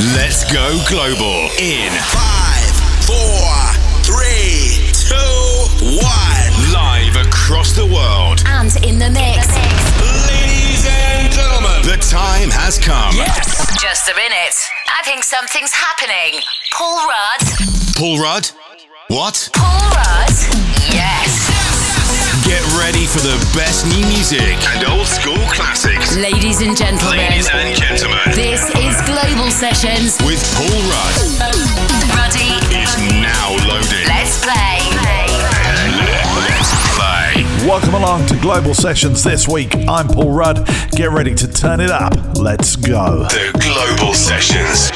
Let's go global in five, four, three, two, one. Live across the world. And in the mix. Ladies and gentlemen, the time has come. Yes. Just a minute. I think something's happening. Paul Rudd. Paul Rudd? What? Paul Rudd? Yes. Get ready for the best new music and old school classics. Ladies and gentlemen. Ladies and gentlemen. This is Global Sessions with Paul Rudd. Ruddy is now loading. Let's play. Let's play. Welcome along to Global Sessions this week. I'm Paul Rudd. Get ready to turn it up. Let's go. The Global Sessions.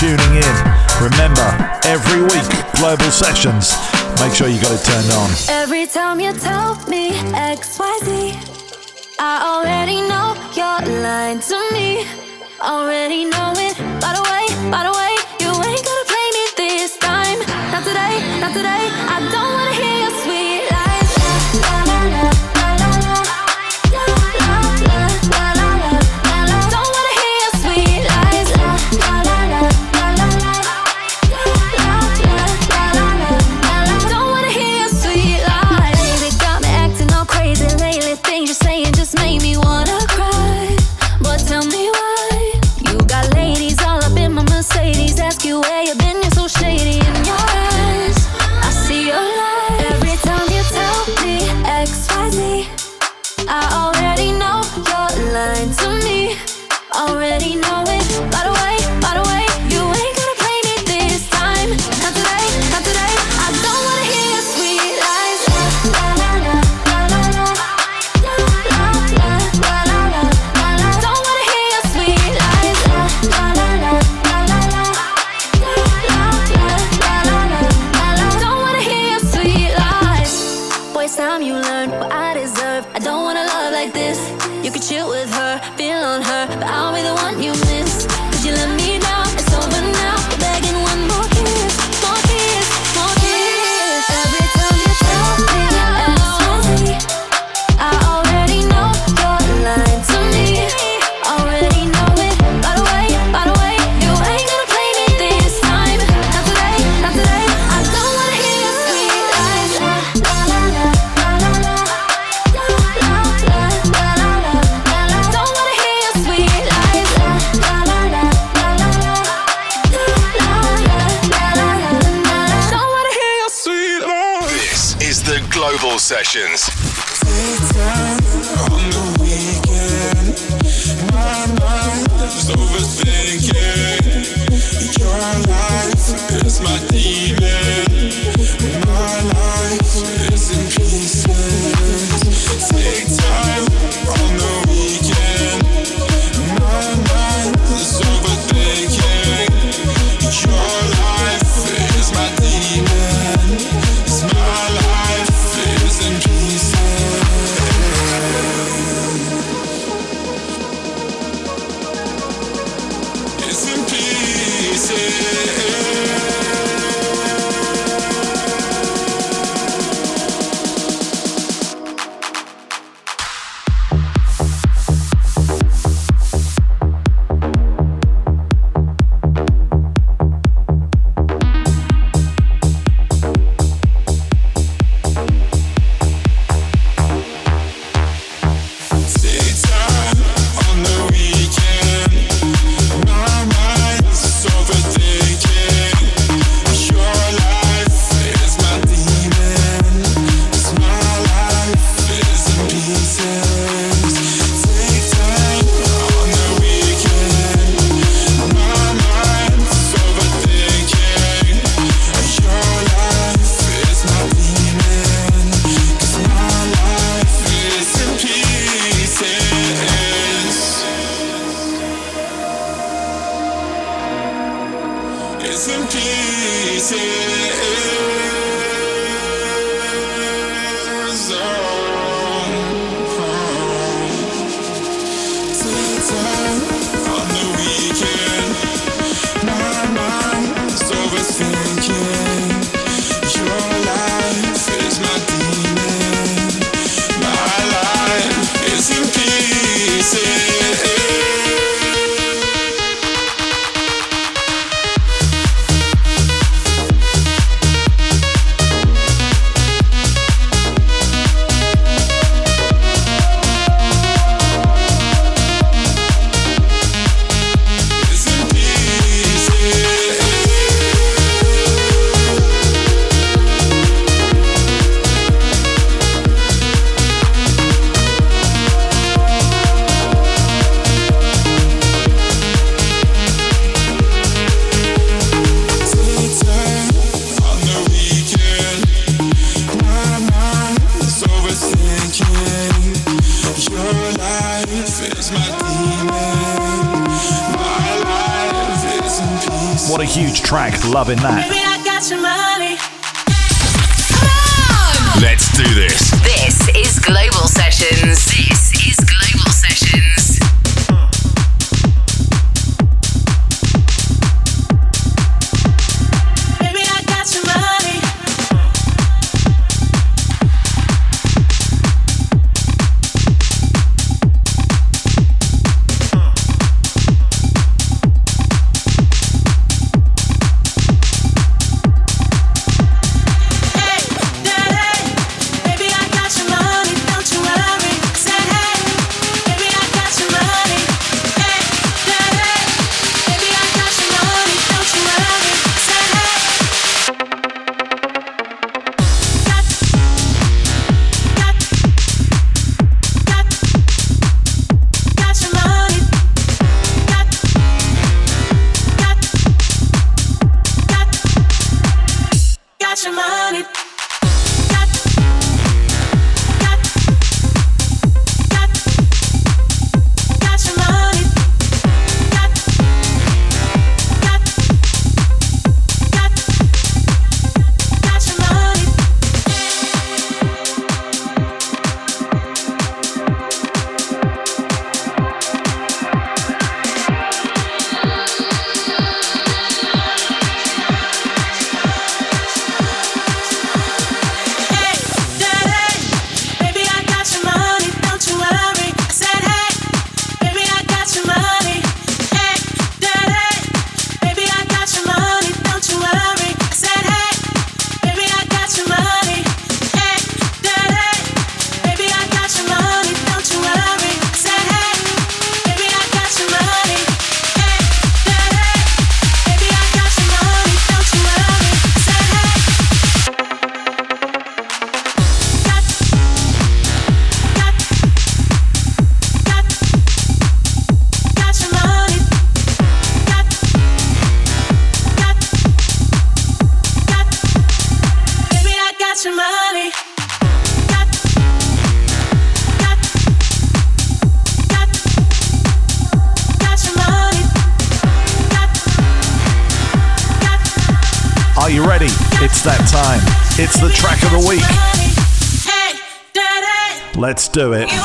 tuning in. Remember, every week, global sessions. Make sure you got it turned on. Every time you tell me XYZ, I already know you're lying to me. Already know it. By the way, by the way, you ain't gonna play me this time. Not today, not today. I don't. chill with her, feel on her, but I'll be the sessions. What a huge track. Loving that. Let's do this. This is Global Sessions. Do it.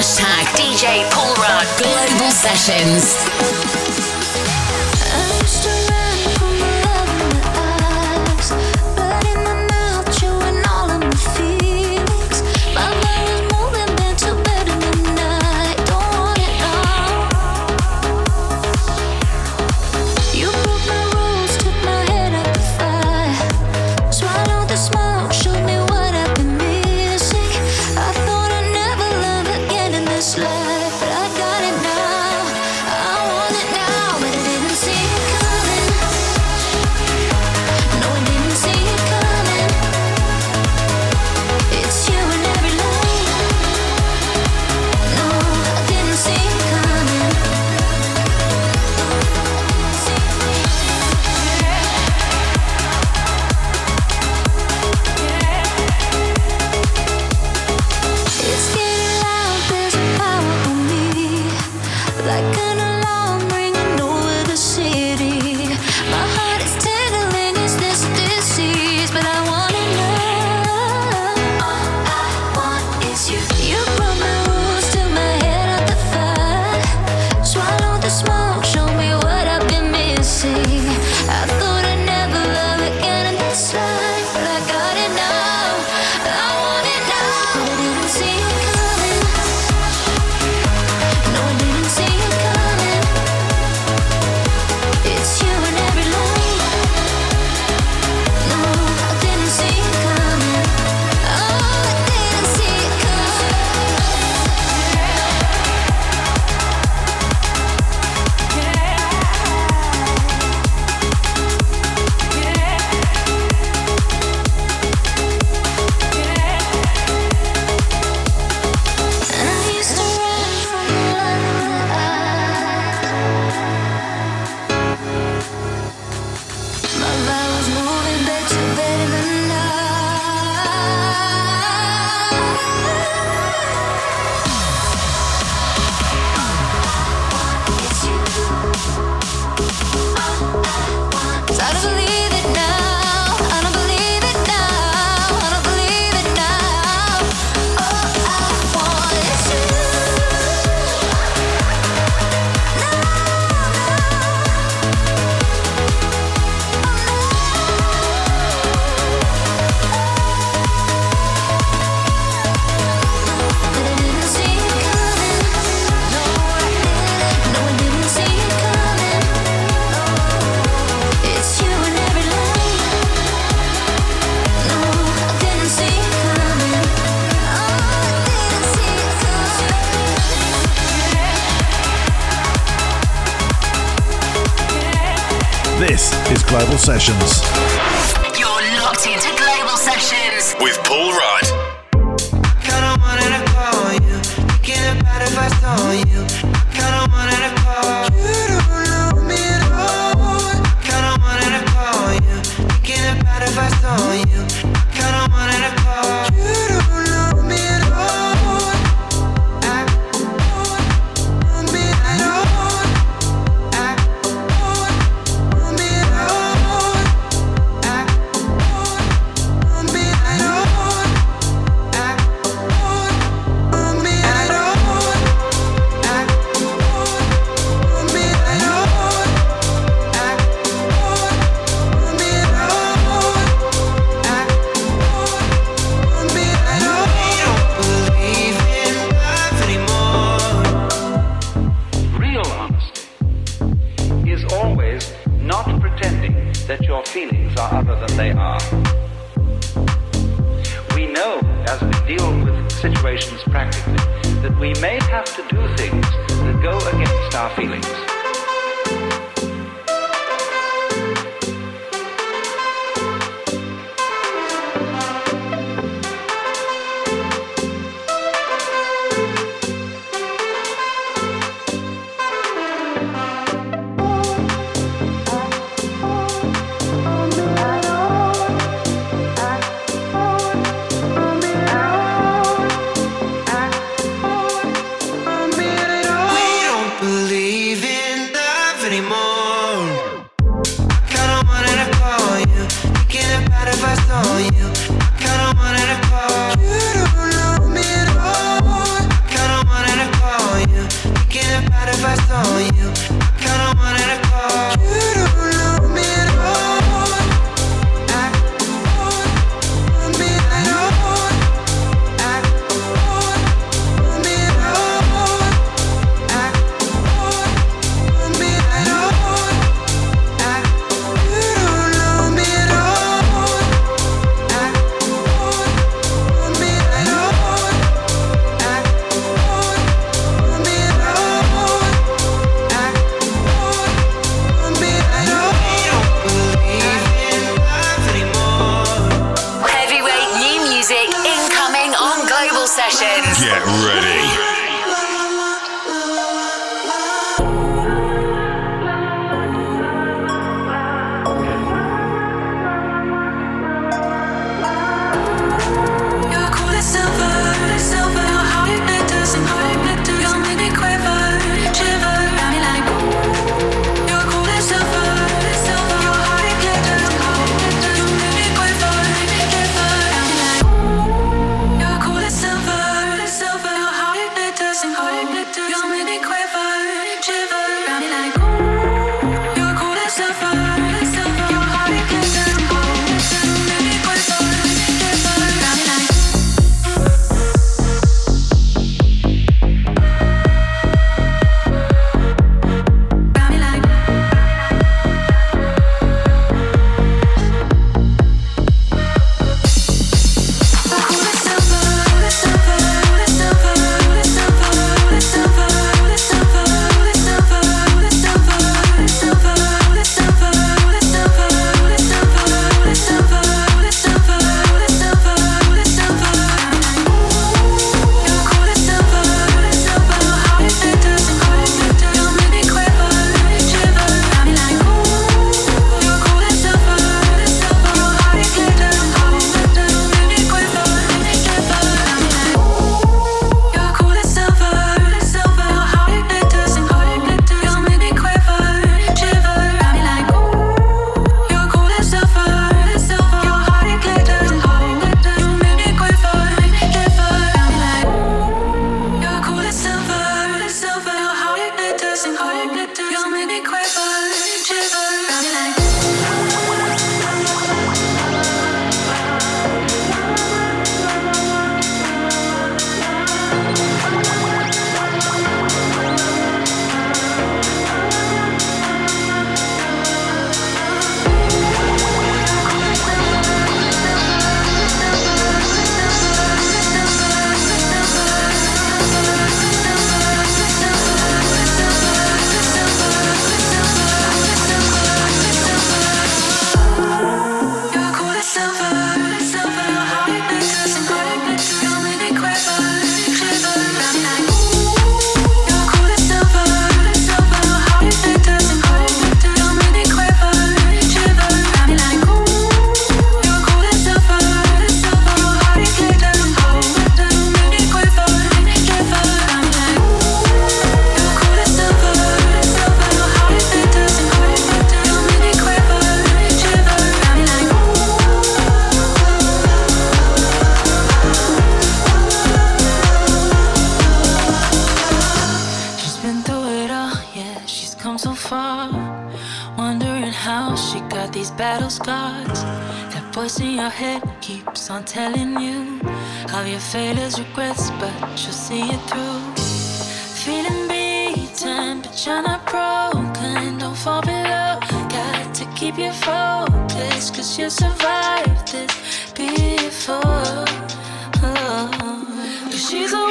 Hashtag DJ Paul Rudd Global Sessions. Sessions. keep you focused, cause you survived this before. Oh. She's a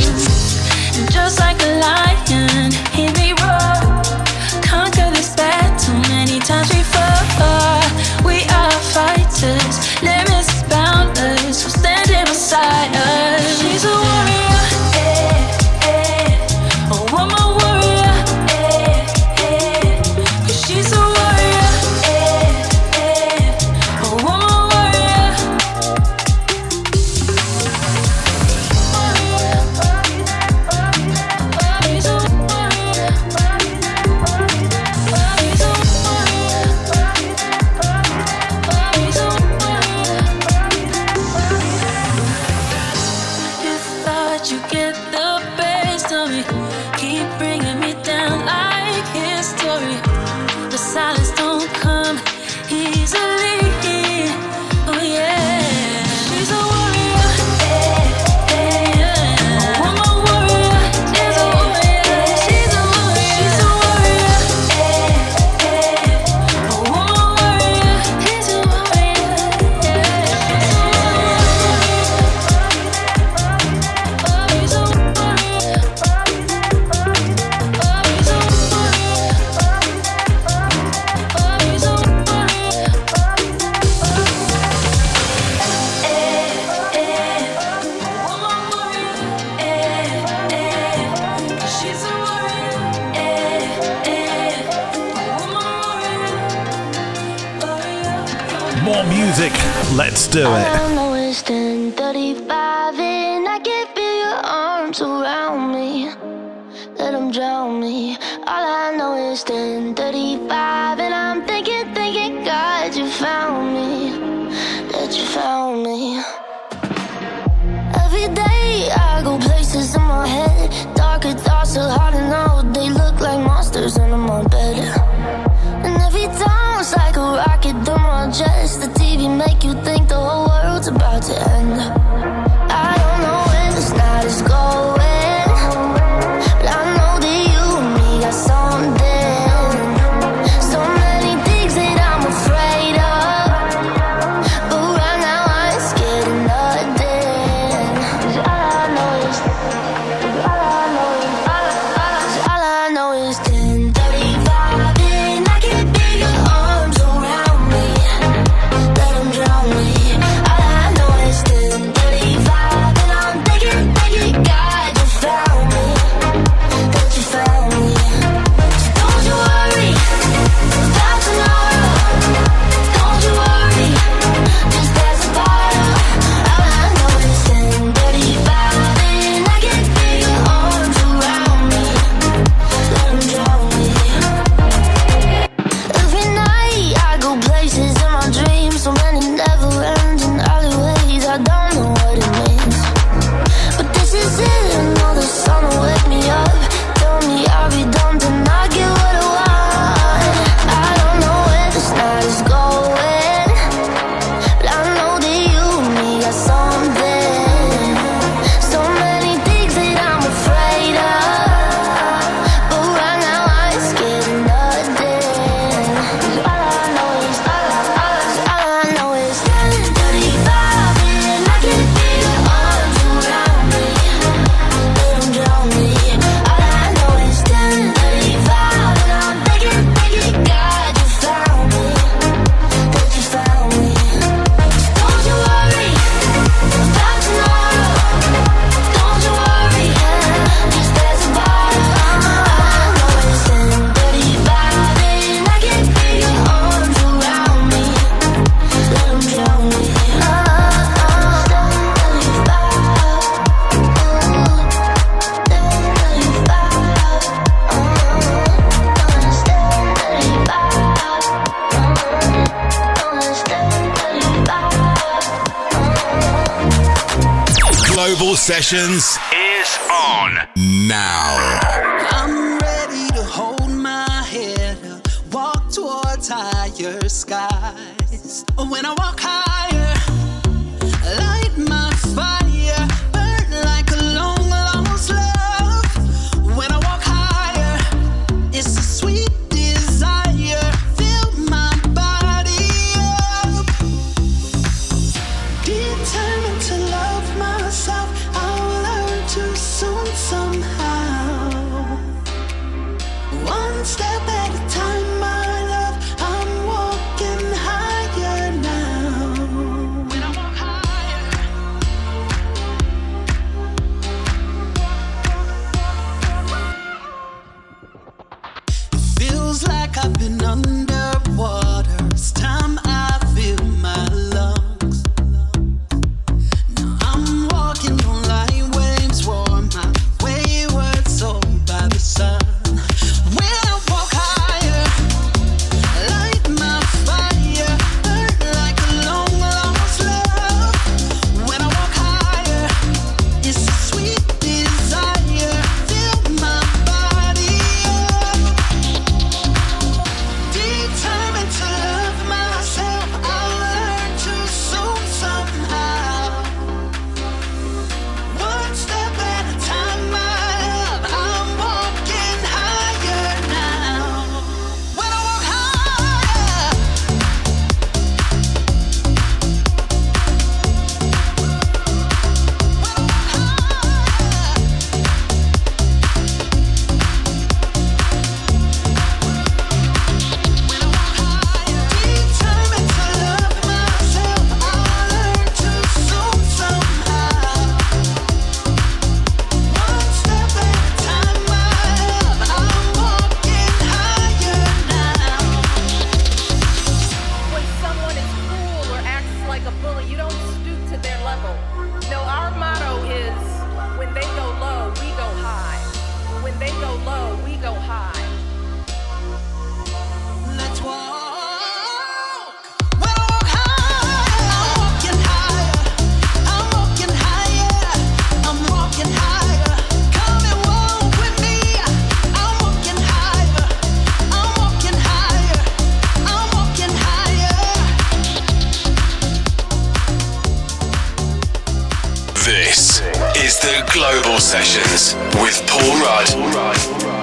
truth. And just like a light. Sessions Sessions with Paul Rudd. Paul Rudd.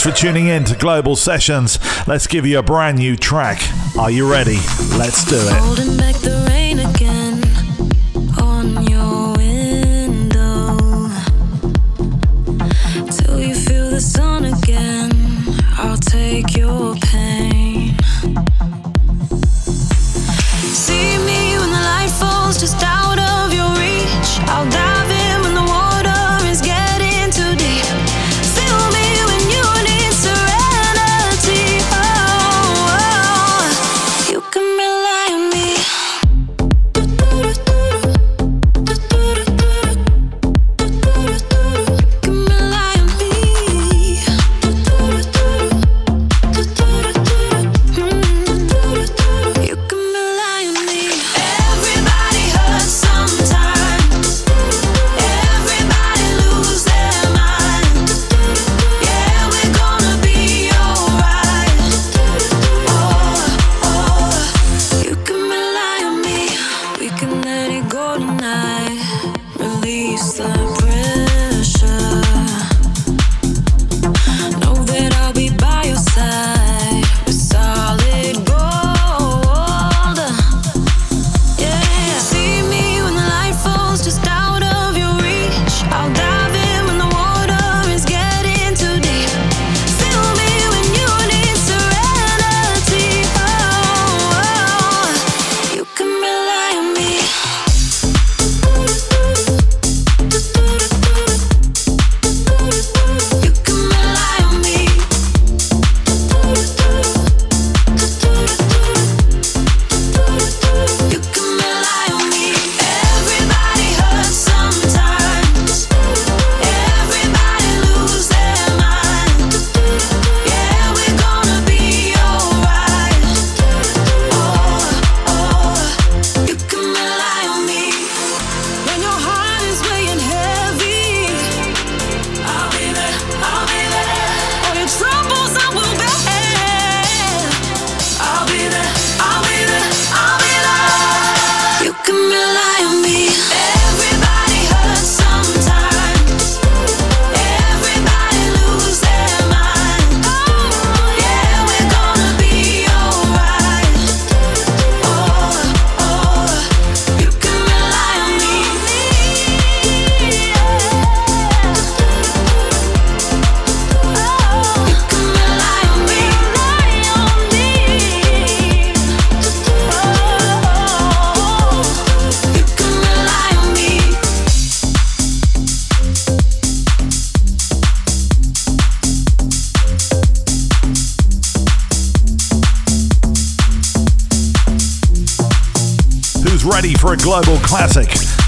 Thanks for tuning in to Global Sessions. Let's give you a brand new track. Are you ready? Let's do it.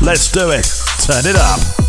Let's do it. Turn it up.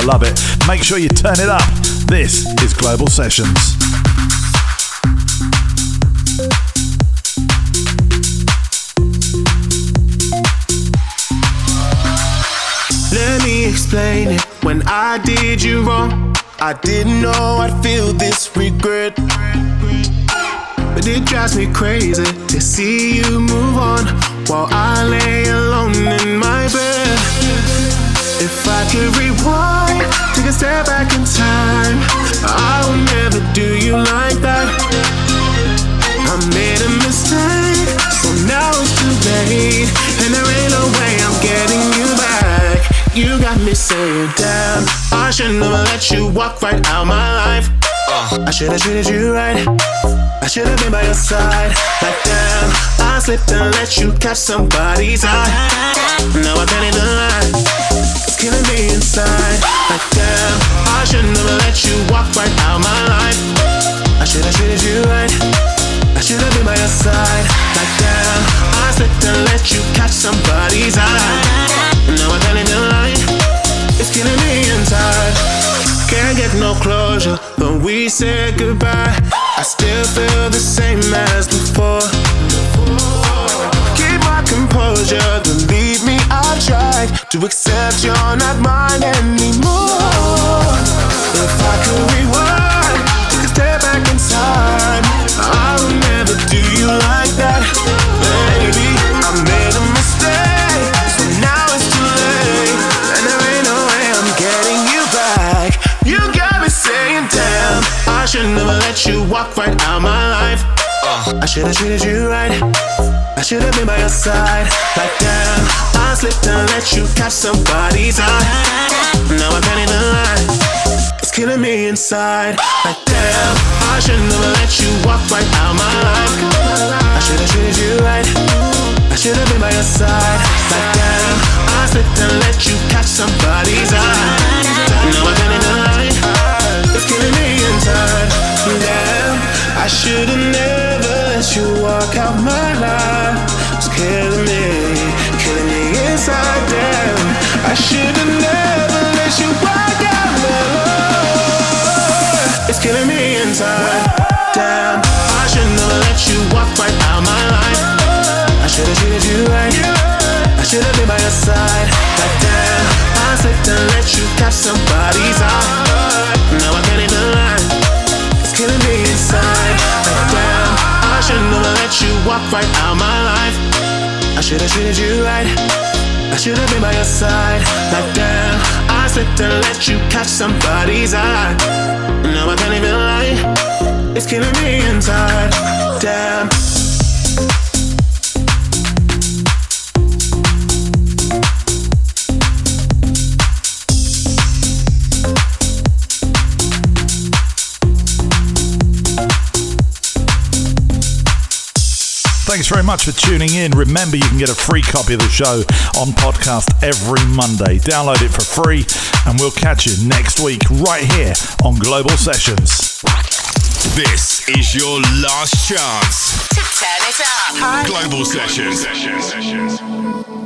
To love it. Make sure you turn it up. This is Global Sessions. Let me explain it. When I did you wrong, I didn't know I'd feel this regret. But it drives me crazy to see you move on while I lay alone in my bed. If I could rewind, take a step back in time, I would never do you like that. I made a mistake, so now it's too late, and there ain't no way I'm getting you back. You got me saying, damn, I should never let you walk right out my life. Uh. I should have treated you right. I should have been by your side. Like damn, I slipped and let you catch somebody's eye. Now I can't even lie. It's killing me inside. Like damn, I should never let you walk right out my life. I should have treated you right. I should have been by your side. Like damn, I slipped and let you catch somebody's eye. Now I can't even lie. It's killing me inside. Can't get no closure when we said goodbye. I still feel the same as before. Keep my composure, believe me, I've tried to accept you're not mine anymore. If I could rewind, take a step back in time, I would never do you like that, baby. I made a mistake, so now it's too late, and there ain't no way I'm getting you back. You got me saying, damn, I should never let you walk right out my life. I should have treated you right. I should have been by your side. Like damn, I slipped and let you catch somebody's eye. Now I can't even lie. It's killing me inside. Like damn, I should never let you walk right out my life. I should have treated you right. I should have been by your side. Like damn, I slipped and let you catch somebody's eye. Now I can't even lie. It's killing me inside. Damn, I should have let you walk out my life. It's killing me, killing me inside. Damn, I should have never let you walk out my life. It's killing me inside. Damn, I should never let you walk right out my life. I should have treated you right. I should have been by your side. Like damn, I slipped and let you catch somebody's eye. Walk right out my life. I should have treated you right. I should have been by your side. Like damn, I slipped and let you catch somebody's eye. Now I can't even lie. It's killing me inside. Damn. Thanks very much for tuning in. Remember, you can get a free copy of the show on podcast every Monday. Download it for free, and we'll catch you next week right here on Global Sessions. This is your last chance. To turn it up. Global Sessions. You said